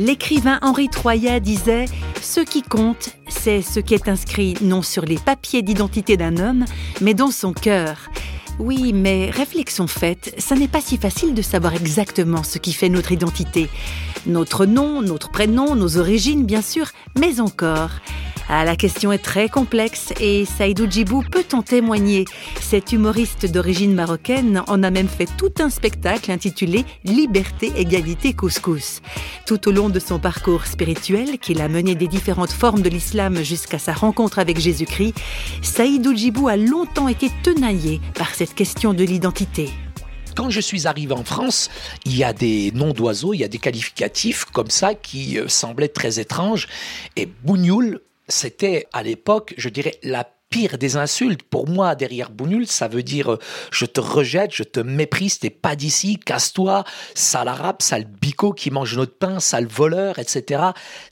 L'écrivain Henri Troyat disait Ce qui compte, c'est ce qui est inscrit non sur les papiers d'identité d'un homme, mais dans son cœur. Oui, mais réflexion faite, ça n'est pas si facile de savoir exactement ce qui fait notre identité. Notre nom, notre prénom, nos origines, bien sûr, mais encore. Ah, la question est très complexe et Saïdou Djibou peut en témoigner. Cet humoriste d'origine marocaine en a même fait tout un spectacle intitulé Liberté, égalité, couscous. Tout au long de son parcours spirituel, qu'il a mené des différentes formes de l'islam jusqu'à sa rencontre avec Jésus-Christ, Saïdou Djibou a longtemps été tenaillé par cette question de l'identité quand je suis arrivé en France, il y a des noms d'oiseaux, il y a des qualificatifs comme ça qui euh, semblaient très étranges. Et bougnoul c'était à l'époque, je dirais, la pire des insultes. Pour moi, derrière Bounul, ça veut dire euh, je te rejette, je te méprise, t'es pas d'ici, casse-toi, sale arabe, sale bico qui mange notre pain, sale voleur, etc.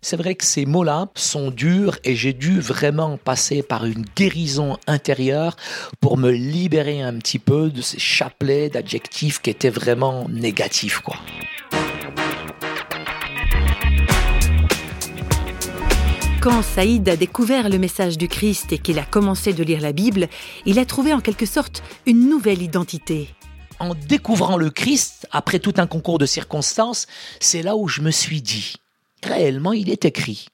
C'est vrai que ces mots-là sont durs et j'ai dû vraiment passer par une guérison intérieure pour me libérer un petit peu de ces chapelets d'adjectifs qui étaient vraiment négatifs, quoi. Quand Saïd a découvert le message du Christ et qu'il a commencé de lire la Bible, il a trouvé en quelque sorte une nouvelle identité. En découvrant le Christ, après tout un concours de circonstances, c'est là où je me suis dit, réellement il est écrit,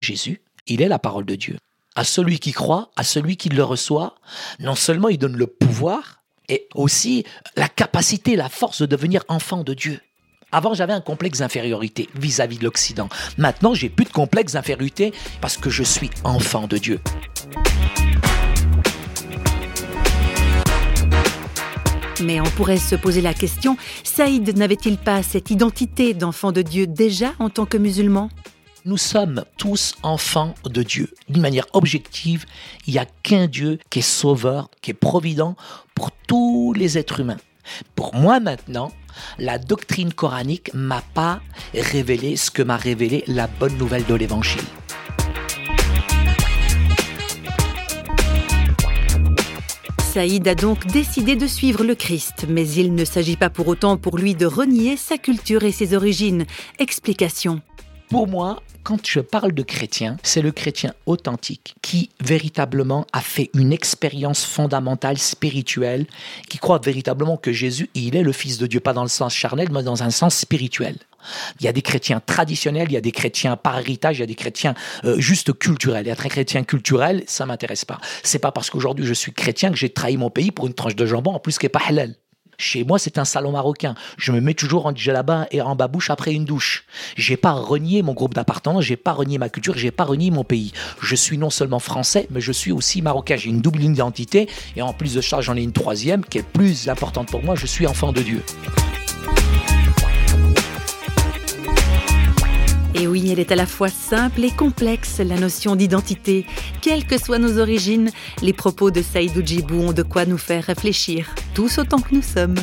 Jésus, il est la parole de Dieu. À celui qui croit, à celui qui le reçoit, non seulement il donne le pouvoir, et aussi la capacité, la force de devenir enfant de Dieu. Avant, j'avais un complexe d'infériorité vis-à-vis de l'Occident. Maintenant, j'ai plus de complexe d'infériorité parce que je suis enfant de Dieu. Mais on pourrait se poser la question, Saïd n'avait-il pas cette identité d'enfant de Dieu déjà en tant que musulman? Nous sommes tous enfants de Dieu. D'une manière objective, il n'y a qu'un Dieu qui est sauveur, qui est provident pour tous les êtres humains. Pour moi maintenant, la doctrine coranique m'a pas révélé ce que m'a révélé la bonne nouvelle de l'évangile. Saïd a donc décidé de suivre le Christ, mais il ne s'agit pas pour autant pour lui de renier sa culture et ses origines. Explication. Pour moi, quand je parle de chrétien, c'est le chrétien authentique qui véritablement a fait une expérience fondamentale spirituelle, qui croit véritablement que Jésus, il est le Fils de Dieu, pas dans le sens charnel, mais dans un sens spirituel. Il y a des chrétiens traditionnels, il y a des chrétiens par héritage, il y a des chrétiens euh, juste culturels. Et être un chrétien culturel, ça m'intéresse pas. C'est pas parce qu'aujourd'hui je suis chrétien que j'ai trahi mon pays pour une tranche de jambon, en plus qui est pas halal. Chez moi, c'est un salon marocain. Je me mets toujours en djellaba et en babouche après une douche. J'ai pas renié mon groupe d'appartenance, j'ai pas renié ma culture, j'ai pas renié mon pays. Je suis non seulement français, mais je suis aussi marocain. J'ai une double identité et en plus de ça, j'en ai une troisième qui est plus importante pour moi. Je suis enfant de Dieu. Et oui, elle est à la fois simple et complexe, la notion d'identité. Quelles que soient nos origines, les propos de Saïdou Djibou ont de quoi nous faire réfléchir, tous autant que nous sommes.